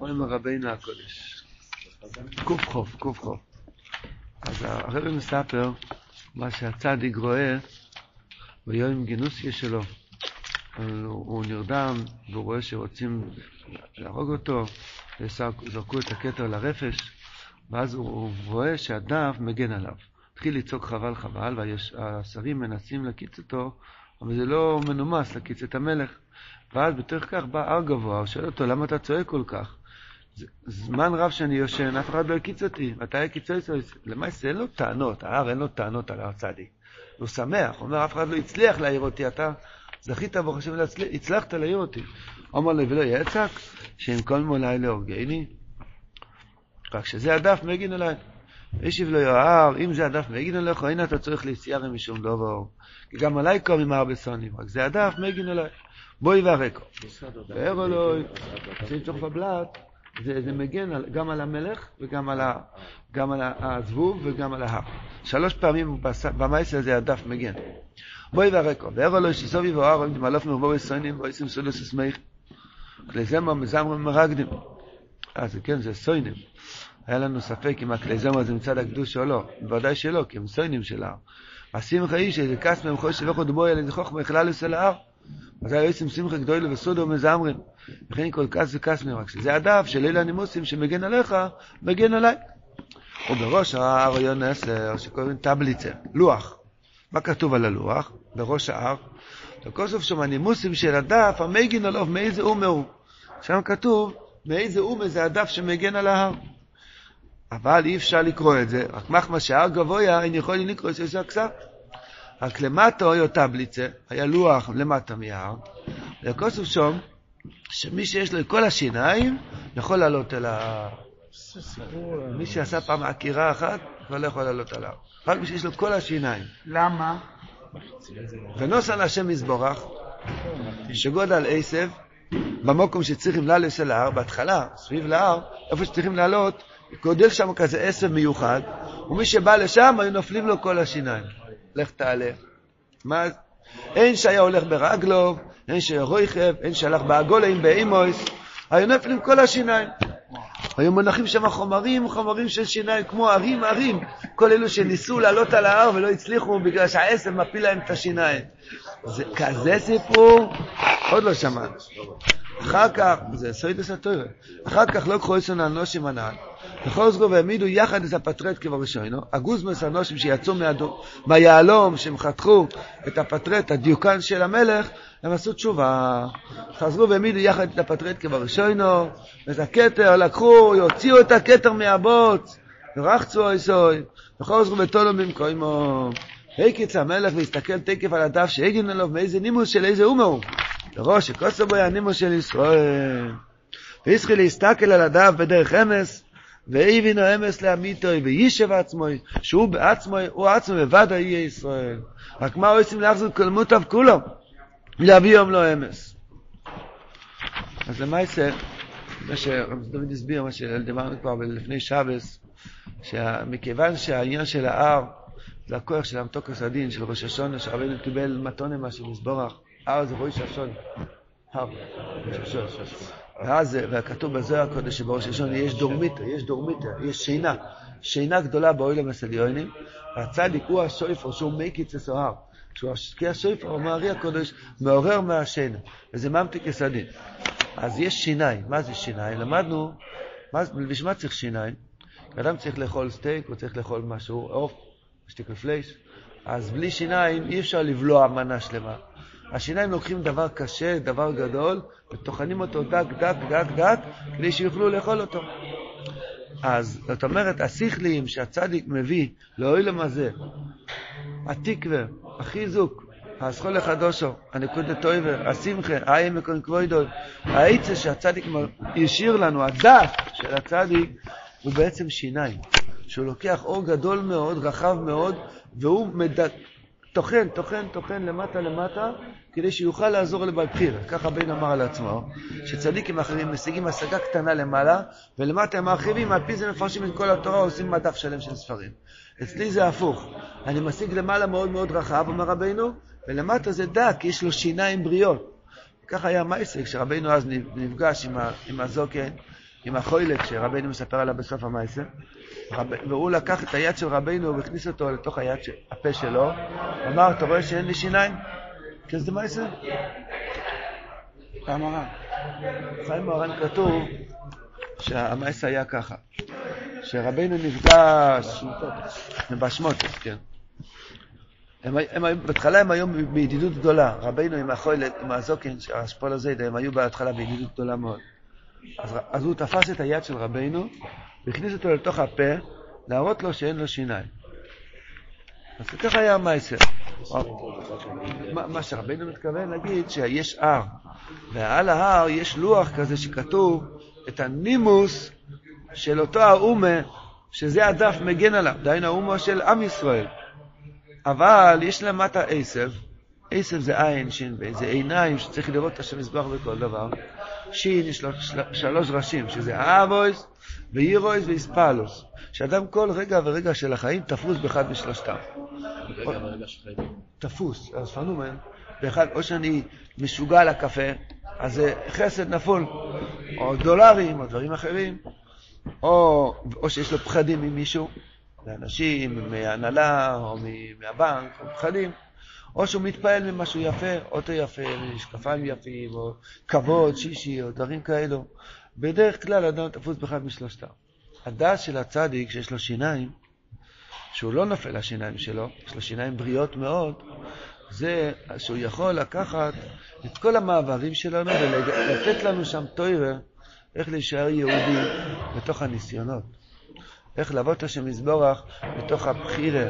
אוי מרבינו הקודש. קוף חוף. אז הרב מספר מה שהצדיק רואה ביום גינוסיה שלו. הוא נרדם והוא רואה שרוצים להרוג אותו, זרקו את הכתר לרפש, ואז הוא רואה שהדף מגן עליו. התחיל לצעוק חבל חבל, והשרים מנסים להקיץ אותו, אבל זה לא מנומס להקיץ את המלך. ואז בתוך כך בא הר גבוה, הוא שואל אותו, למה אתה צועק כל כך? זמן רב שאני יושן, אף אחד לא הקיץ אותי. מתי הקיץ אותי? למעשה אין לו טענות, ההר אין לו טענות על הר צדיק. הוא שמח, הוא אומר, אף אחד לא הצליח להעיר אותי, אתה זכית ברוך השם, הצלחת להעיר אותי. אומר לו, ולא יצק, שאם כל מולי להורגני. רק שזה הדף מגין אליי. ישיב לו יוער, אם זה הדף מגין אליך, הנה אתה צריך להסיירה משום דבר. כי גם עליי קוראים הרבה שונאים, רק זה הדף מגין אליי. בואי והרקו. ואירו אלוהי, צריך בבלת, זה, זה מגן על, גם על המלך וגם על, ה, גם על הזבוב וגם על ההר. שלוש פעמים במייסר הזה הדף מגן. בואי והרקו, ואירו אלוהי שסובי ואוהר, אם תמלוף מרבו וסוינים, ואיסים סולוס וסמייך. כלי מזמרים מרגדים. אה, זה כן, זה סוינים. היה לנו ספק אם הכלי זמר זה מצד הקדוש או לא. בוודאי שלא, כי הם סוינים של ההר. השמחה היא שזה כס שלא חודבו על איזה חוכמה בכלל אצל ההר. אז היה יוצאים שמחה גדולה וסודו מזמרים. וכן כל כס וכס מהם, רק שזה הדף של אלה הנימוסים שמגן עליך, מגן עליי. ובראש ההר עיון עשר, שקוראים טבליצר, לוח. מה כתוב על הלוח? בראש ההר. וכוסוף שם הנימוסים של הדף, המגן עליו, מאיזה אומה הוא. שם כתוב, מאיזה אומה זה הדף שמגן על ההר. אבל אי אפשר לקרוא את זה, רק מחמא שהר גבוה, אין יכולים לקרוא את זה הכסף. רק למטה היה טבליצה, היה לוח למטה מההר, וכוסף שם, שמי שיש לו את כל השיניים, יכול לעלות אל ההר. מי שעשה פעם עקירה אחת, כבר לא יכול לעלות על ההר. רק מי שיש לו כל השיניים. למה? ונוסן השם מזבורך, שגודל עשב, במקום שצריכים לעלות אל ההר, בהתחלה, סביב להר, איפה שצריכים לעלות, גודל שם כזה עשב מיוחד, ומי שבא לשם, היו נופלים לו כל השיניים. לך תעלה. מה? אין שהיה הולך ברגלו, אין שהיה רויכב, אין שהלך בעגולים, באימויס, היו נופלים כל השיניים. היו מונחים שם חומרים, חומרים של שיניים, כמו ערים, ערים. כל אלו שניסו לעלות על ההר ולא הצליחו בגלל שהעשב מפיל להם את השיניים. זה כזה סיפור, עוד לא שמענו. אחר כך, זה סוידס התוירה, אחר כך לא קחו אצלנו אנושים הנ"ל, וחוזרו והעמידו יחד את הפטרט כבראשונו, הגוזמוס אנושים שיצאו מהיהלום, שהם חתכו את הפטרט, הדיוקן של המלך, הם עשו תשובה. חזרו והעמידו יחד את הפטרט כבראשונו, ואת הכתר לקחו, יוציאו את הכתר מהבוץ, ורחצו איסוי, וחוזרו ותולו במקומו. הקיץ המלך והסתכל תקף על הדף שהגן עליו מאיזה נימוס של איזה אומה הוא. לראש שקוסו בו הנימוס של ישראל. והתחיל להסתכל על הדף בדרך אמס, והבינו אמס לאמיתוי, ויישב עצמו, שהוא בעצמו, הוא עצמו לבד יהיה ישראל. רק מה עושים להחזיר כל מוטב כולו? להביא יום לא אמס. אז למעשה, מה שרב דוד הסביר, מה שדיברנו כבר לפני שבס, שמכיוון שהעניין של ההר זה הכוח של המתוקס הדין, של ראש השונה, שרבנו קיבל מתונה מה שמסבורך. הר זה ראש ראש השונה. ואז, וכתוב בזוהר הקודש שבראש השונה יש דורמיתא, יש דורמיתא, יש שינה. שינה גדולה באוילם הסליונים, והצדיק הוא השויפר שהוא מקיץ הסוהר. כי השויפר, אומר הארי הקודש, מעורר מהשינה, וזה ממתיק יסדין. אז יש שיניים. מה זה שיניים? למדנו, בשביל מה צריך שיניים? אדם צריך לאכול סטייק, הוא צריך לאכול משהו, עוף, שטיקל פלייש, אז בלי שיניים אי אפשר לבלוע מנה שלמה. השיניים לוקחים דבר קשה, דבר גדול, וטוחנים אותו דק, דק, דק, דק, כדי שיוכלו לאכול אותו. אז זאת אומרת, השכלים שהצדיק מביא לעולם הזה, התקווה, החיזוק, התחלה חדשה, הנקודה טובה, השמחה, האיה מקום כבודו, העצה שהצדיק השאיר לנו, הדף של הצדיק, הוא בעצם שיניים. שהוא לוקח אור גדול מאוד, רחב מאוד, והוא מד... טוחן, טוחן, טוחן למטה למטה, כדי שיוכל לעזור לבעל בחיר. ככה בן אמר על עצמו, שצדיקים אחרים משיגים השגה קטנה למעלה, ולמטה הם מרחיבים, על פי זה מפרשים את כל התורה, עושים מדף שלם של ספרים. אצלי זה הפוך, אני משיג למעלה מאוד מאוד רחב, אומר רבינו, ולמטה זה דק, יש לו שיניים בריאות. ככה היה מייסק, כשרבנו אז נפגש עם, ה, עם הזוקן, עם החוילת שרבנו מספר עליו בסוף המייסק, והוא לקח את היד של רבנו והכניס אותו לתוך היד, של, הפה שלו, אמר, אתה רואה שאין לי שיניים? מייסק? פעם הר"ן. חיים מוהר"ן כתוב שהמייסק היה ככה, שרבנו נפגש, בשמוטת, כן. הם, הם, בהתחלה הם היו בידידות גדולה, רבינו עם החולת, עם הזוקן, השפול הזה, הם היו בהתחלה בידידות גדולה מאוד. אז, אז הוא תפס את היד של רבינו והכניס אותו לתוך הפה, להראות לו שאין לו שיניים. אז ככה היה המייסר. מה, שרבינו מתכוון להגיד, שיש הר, ועל ההר יש לוח כזה שכתוב את הנימוס של אותו האומה, שזה הדף מגן עליו, דהיינו האומה של עם ישראל. אבל יש למטה עשב, עשב זה עין, שין, זה עיניים שצריך לראות את השם מזבח בכל דבר. שין יש לו של, שלוש ראשים, שזה אבויס ואירויס ואיספלוס, שאדם כל רגע ורגע של החיים תפוס באחד משלושתם. תפוס, אז פנומן, באחד, או שאני משוגע לקפה, אז זה חסד נפול, או דולרים, או דברים אחרים, או, או שיש לו פחדים ממישהו, מאנשים, מהנהלה או מהבנק, או פחדים, או שהוא מתפעל ממשהו יפה, אוטו יפה, משקפיים יפים, או כבוד, שישי, או דברים כאלו. בדרך כלל אדם תפוס באחד משלושתם. הדעת של הצדיק, שיש לו שיניים, שהוא לא נופל לשיניים שלו, יש לו שיניים בריאות מאוד, זה שהוא יכול לקחת את כל המעברים שלנו ולתת לנו שם טוירה, איך להישאר יהודי בתוך הניסיונות. איך לעבוד את השם מזבורך בתוך הבחירה,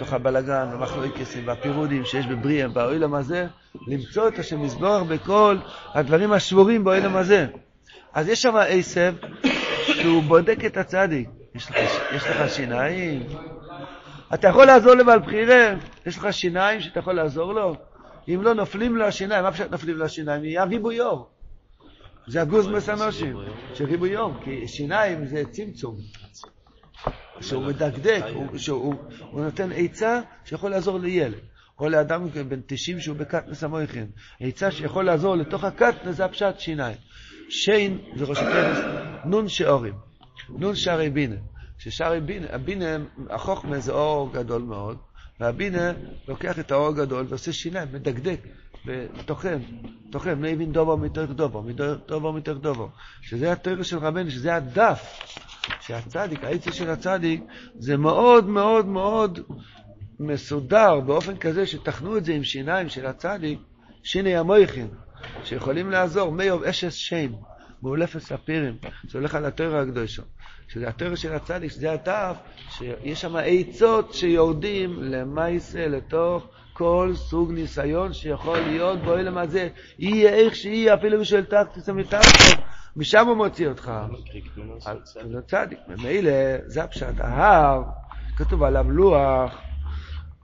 בתוך הבלגן, המחלוקסים והפירודים שיש בבריאה, באוילם הזה, למצוא את השם מזבורך בכל הדברים השבורים באוילם הזה. אז יש שם עשב שהוא בודק את הצדיק. יש לך, יש לך שיניים? אתה יכול לעזור לבעל בחירה? יש לך שיניים שאתה יכול לעזור לו? אם לא נופלים לו השיניים, מה פשוט נופלים לו השיניים? נהיה ריבוי אור. זה הגוז מסנושים, שריבוי אור, כי שיניים זה צמצום. שהוא מדקדק, שהוא נותן עצה שיכול לעזור לילד. או לאדם בן 90 שהוא בקטנס המויכין. עצה שיכול לעזור לתוך הקטנס זה הפשט שיניים. שיין זה ראש הכנס, נון שאורים. נון שערי בינה. ששערי בינה, הבינה, החוכמה זה אור גדול מאוד, והבינה לוקח את האור הגדול ועושה שיניים, מדקדק, וטוחן, טוחן, מבין דובו מתוך דובו, דובו מתוך דובו. שזה התיאור של רבנו, שזה הדף שהצדיק, העצה של הצדיק, זה מאוד מאוד מאוד מסודר באופן כזה שתכנו את זה עם שיניים של הצדיק, שיני המויכין, שיכולים לעזור, מיוב אשס שם, מאולפת ספירים, זה הולך על התואר הקדושו, שזה התואר של הצדיק, שזה הדף, שיש שם עצות שיורדים למעשה, לתוך כל סוג ניסיון שיכול להיות באוילם הזה. יהיה איך שיהיה, אפילו בשביל תחתיס המתחת. משם הוא מוציא אותך. על צדיק. ממילא, זה הפשט. ההר, כתוב עליו לוח,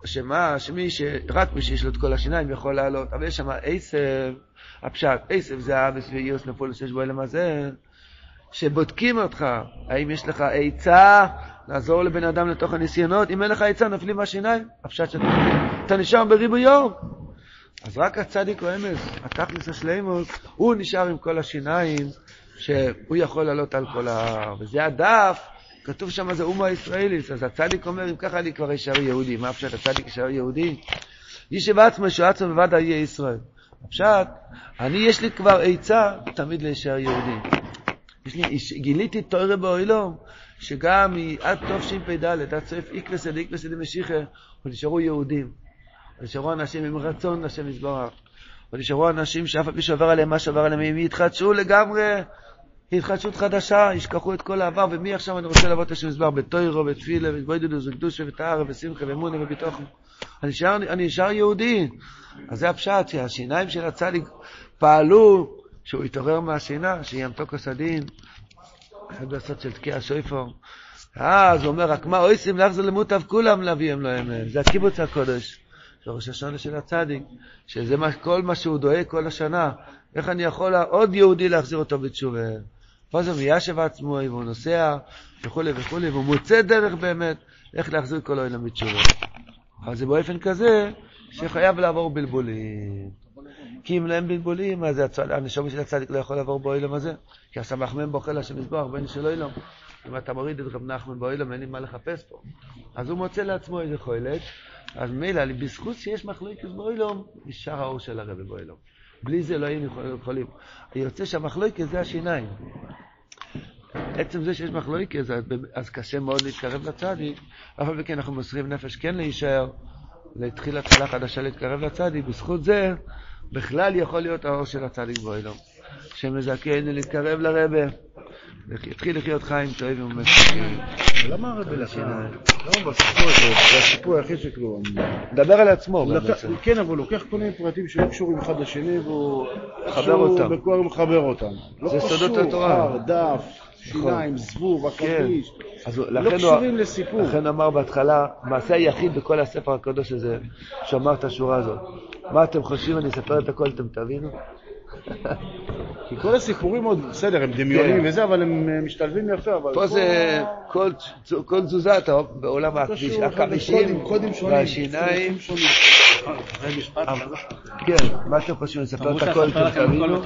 שמה, שמי ש... רק מי שיש לו את כל השיניים יכול לעלות, אבל יש שם עשב, הפשט, עשב זה האבס ואיוס נפולוס שיש בו אלם הזה, שבודקים אותך, האם יש לך עצה לעזור לבן אדם לתוך הניסיונות, אם אין לך עצה נופלים מהשיניים, הפשט שאתה נשאר בריבוי יום. אז רק הצדיק הוא אמס, התכלס השלימוס, הוא נשאר עם כל השיניים, שהוא יכול לעלות על כל ההר. וזה הדף, כתוב שם זה אומה ישראלית, אז הצדיק אומר, אם ככה אני כבר אשאר יהודי. מה הפשט, הצדיק אשאר יהודי? ישב עצמו, שעצמו בוודאי יהיה ישראל. הפשט, אני יש לי כבר עצה תמיד להישאר יהודי. יש לי, גיליתי תוירה באוילום, שגם עד תשפ"ד, עד סוף איקווס אל איקווס אל משיחה, נשארו יהודים. נשארו אנשים עם רצון לשם יזברך. ונשארו אנשים שאף על פי שעבר עליהם מה שעבר עליהם, הם יתחדשו לגמרי, התחדשות חדשה, ישכחו את כל העבר, ומי עכשיו אני רוצה לעבוד את השם יזבר בתוירו, בתפילה, ובוידודוס, וקדושה, וטהרה, ושמחה, ואמונה, וביטוחם. אני נשאר, אני נשאר יהודי. אז זה הפשט, שהשיניים של הצדיק פעלו, שהוא התעורר מהשינה, שיהיה מתוקוס הדין, אחד לעשות של תקיע שויפור. אז הוא אומר, רק מה אויסים לך זה למוטב כולם להביאם להם, זה הקיבוץ הקודש. זה ראש השונה של הצדיק, שזה כל מה שהוא דואג כל השנה, איך אני יכול עוד יהודי להחזיר אותו בתשובה. פה זה מיישב עצמו, והוא נוסע, וכולי וכולי, והוא מוצא דרך באמת איך להחזיר כל העולם בתשובה. אבל זה באופן כזה שחייב לעבור בלבולים. כי אם להם בלבולים, אז הנשום של הצדיק לא יכול לעבור באוילם הזה. כי הסמך מהם בוכה השם יזבח בין של אוילם. אם אתה מוריד את רב נחמן באוילם, אין לי מה לחפש פה. אז הוא מוצא לעצמו איזה חולת, אז מילא, בזכות שיש מחלוקת באוילם, נשאר האור של הרבי באוילם. בלי זה לא היינו יכולים. יוצא שהמחלוקת זה השיניים. עצם זה שיש מחלוקת, אז, אז קשה מאוד להתקרב לצדיק, אף על פי כן אנחנו מוסרים נפש כן להישאר, להתחיל התחלה חדשה להתקרב לצדיק, בזכות זה בכלל יכול להיות האור של הצדיק באוילום. שמזכנו להתקרב לרבה, יתחיל לחיות חיים טובים ומסכים. למה הרבי לקח? למה בסיפור הזה, זה הסיפור היחיד שכאילו... מדבר על עצמו. כן, אבל הוא לוקח כל מיני פרטים שלא קשורים אחד לשני, והוא... מחבר אותם. הוא מחבר אותם. זה סודות התורה. הר, דף, שיניים, זבוב, עכביש. לא קשורים לסיפור. לכן אמר בהתחלה, מעשה היחיד בכל הספר הקדוש הזה, שאמר את השורה הזאת. מה אתם חושבים, אני אספר את הכל, אתם תבינו? כי כל הסיפורים עוד, בסדר, הם דמיונים וזה, אבל הם משתלבים יפה, אבל... פה זה כל תזוזה, אתה בעולם הכבישים והשיניים. כן, מה אתם חושבים, לספר את הכל, אתם תבינו?